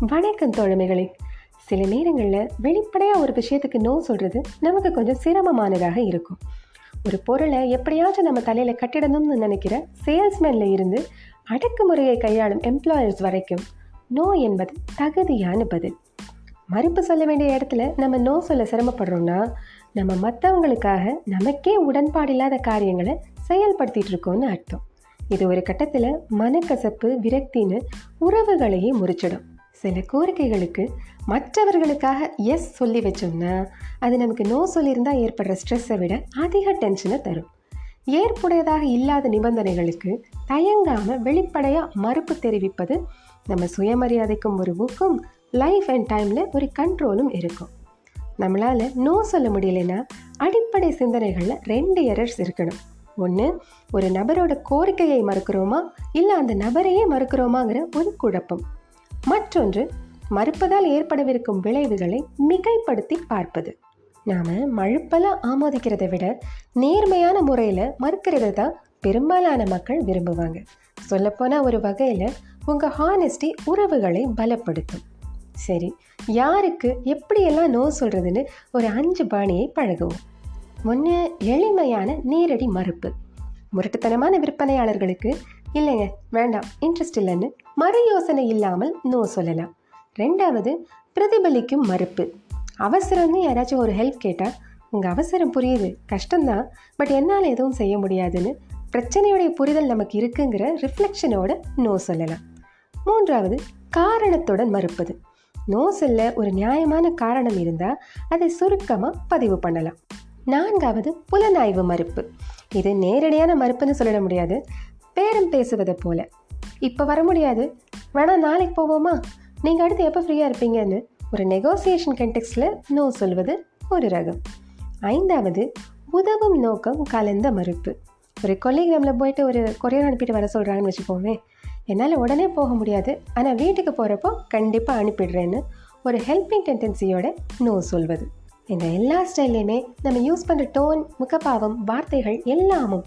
வணக்கம் தோழமைகளே. சில நேரங்களில் வெளிப்படையாக ஒரு விஷயத்துக்கு நோ சொல்கிறது நமக்கு கொஞ்சம் சிரமமானதாக இருக்கும். ஒரு பொருளை எப்படியாச்சும் நம்ம தலையில் கட்டிடணும்னு நினைக்கிற சேல்ஸ்மேனில் இருந்து அடக்குமுறையை கையாளும் எம்ப்ளாயர்ஸ் வரைக்கும் நோ என்பது தகுதியான பதில். மறுப்பு சொல்ல வேண்டிய இடத்துல நம்ம நோ சொல்ல சிரமப்படுறோம்னா நம்ம மற்றவங்களுக்காக நமக்கே உடன்பாடில்லாத காரியங்களை செயல்படுத்திகிட்டு இருக்கோம்னு அர்த்தம். இது ஒரு கட்டத்தில் மனக்கசப்பு விரக்தின்னு உறவுகளையே முறிச்சிடும். சில கோரிக்கைகளுக்கு மற்றவர்களுக்காக எஸ் சொல்லி வச்சோம்னா அது நமக்கு நோ சொல்லியிருந்தால் ஏற்படுற ஸ்ட்ரெஸ்ஸை விட அதிக டென்ஷனை தரும். ஏற்புடையதாக இல்லாத நிபந்தனைகளுக்கு தயங்காமல் வெளிப்படையாக மறுப்பு தெரிவிப்பது நம்ம சுயமரியாதைக்கும் ஒரு ஊக்கும் லைஃப் அண்ட் டைமில் ஒரு கண்ட்ரோலும் இருக்கும். நம்மளால் நோ சொல்ல முடியலைன்னா அடிப்படை சிந்தனைகளில் ரெண்டு எரர்ஸ் இருக்கணும். ஒன்று ஒரு நபரோட கோரிக்கையை மறுக்கிறோமா? இல்லை அந்த நபரையே மறுக்கிறோமாங்கிற ஒரு குழப்பம். மற்றொன்று மறுப்பதால் ஏற்படவிருக்கும் விளைவுகளை மிகைப்படுத்தி பார்ப்பது. நாம் மழுப்பல ஆமோதிக்கிறதை விட நேர்மையான முறையில் மறுக்கிறத தான் பெரும்பாலான மக்கள் விரும்புவாங்க. சொல்லப்போனால் ஒரு வகையில் உங்கள் ஹானஸ்டி உறவுகளை பலப்படுத்தும். சரி யாருக்கு எப்படியெல்லாம் நோ சொல்கிறதுன்னு ஒரு அஞ்சு பாணியை பழகுவோம். ஒன்று எளிமையான நேரடி மறுப்பு. முரட்டுத்தனமான விற்பனையாளர்களுக்கு இல்லைங்க வேண்டாம். இன்ட்ரெஸ்ட் இல்லைன்னு மறு யோசனை இல்லாமல் நோ சொல்லலாம். ரெண்டாவது பிரதிபலிக்கும் மறுப்பு. அவசரம்னு யாராச்சும் ஒரு ஹெல்ப் கேட்டால் உங்கள் அவசரம் புரியுது. கஷ்டம்தான். பட் என்னால் எதுவும் செய்ய முடியாதுன்னு பிரச்சனையுடைய புரிதல் நமக்கு இருக்குங்கிற ரிஃப்ளெக்ஷனோட நோ சொல்லலாம். மூன்றாவது காரணத்துடன் மறுப்பது. நோ சொல்ல ஒரு நியாயமான காரணம் இருந்தால் அதை சுருக்கமாக பதிவு பண்ணலாம். நான்காவது புலனாய்வு மறுப்பு. இது நேரடியான மறுப்புன்னு சொல்லிட முடியாது. பேரம் பேசுவதை போல. இப்போ வர முடியாது. வேணா நாளைக்கு போவோமா? நீங்கள் அடுத்து எப்போ ஃப்ரீயாக இருப்பீங்கன்னு ஒரு நெகோசியேஷன் கண்டெக்ஸ்டில் நோ சொல்வது ஒரு ரகம். ஐந்தாவது உதவும் நோக்கம் கலந்த மறுப்பு. ஒரு கொல்லிகிராமில் போயிட்டு ஒரு கொரியர் அனுப்பிட்டு வர சொல்கிறாங்கன்னு வச்சுக்கோமே என்னால் உடனே போக முடியாது. ஆனால் வீட்டுக்கு போகிறப்போ கண்டிப்பாக அனுப்பிடுறேன்னு ஒரு ஹெல்பிங் டெண்டன்சியோட நோ சொல்வது. இந்த எல்லா ஸ்டைல்லையுமே நம்ம யூஸ் பண்ணுற டோன் முகப்பாவம் வார்த்தைகள் எல்லாமும்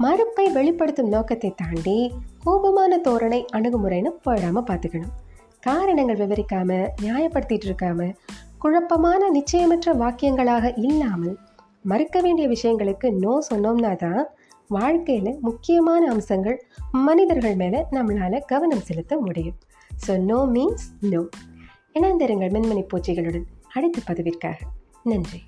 மறுப்பை வெளிப்படுத்தும் நோக்கத்தை தாண்டி கோபமான தோரணை அணுகுமுறைன்னு போயிடாமல் பார்த்துக்கணும் காரணங்கள் விவரிக்காம நியாயப்படுத்திட்டு இருக்காம குழப்பமான நிச்சயமற்ற வாக்கியங்களாக இல்லாமல் மறுக்க வேண்டிய விஷயங்களுக்கு நோ சொன்னோம்னா தான் வாழ்க்கையில் முக்கியமான அம்சங்கள் மனிதர்கள் மேலே நம்மளால் கவனம் செலுத்த முடியும். ஸோ நோ மீன்ஸ் நோ இணைந்திருங்கள் மின்மணி பூச்சிகளுடன் அடுத்த பதிவிற்காக. நன்றி.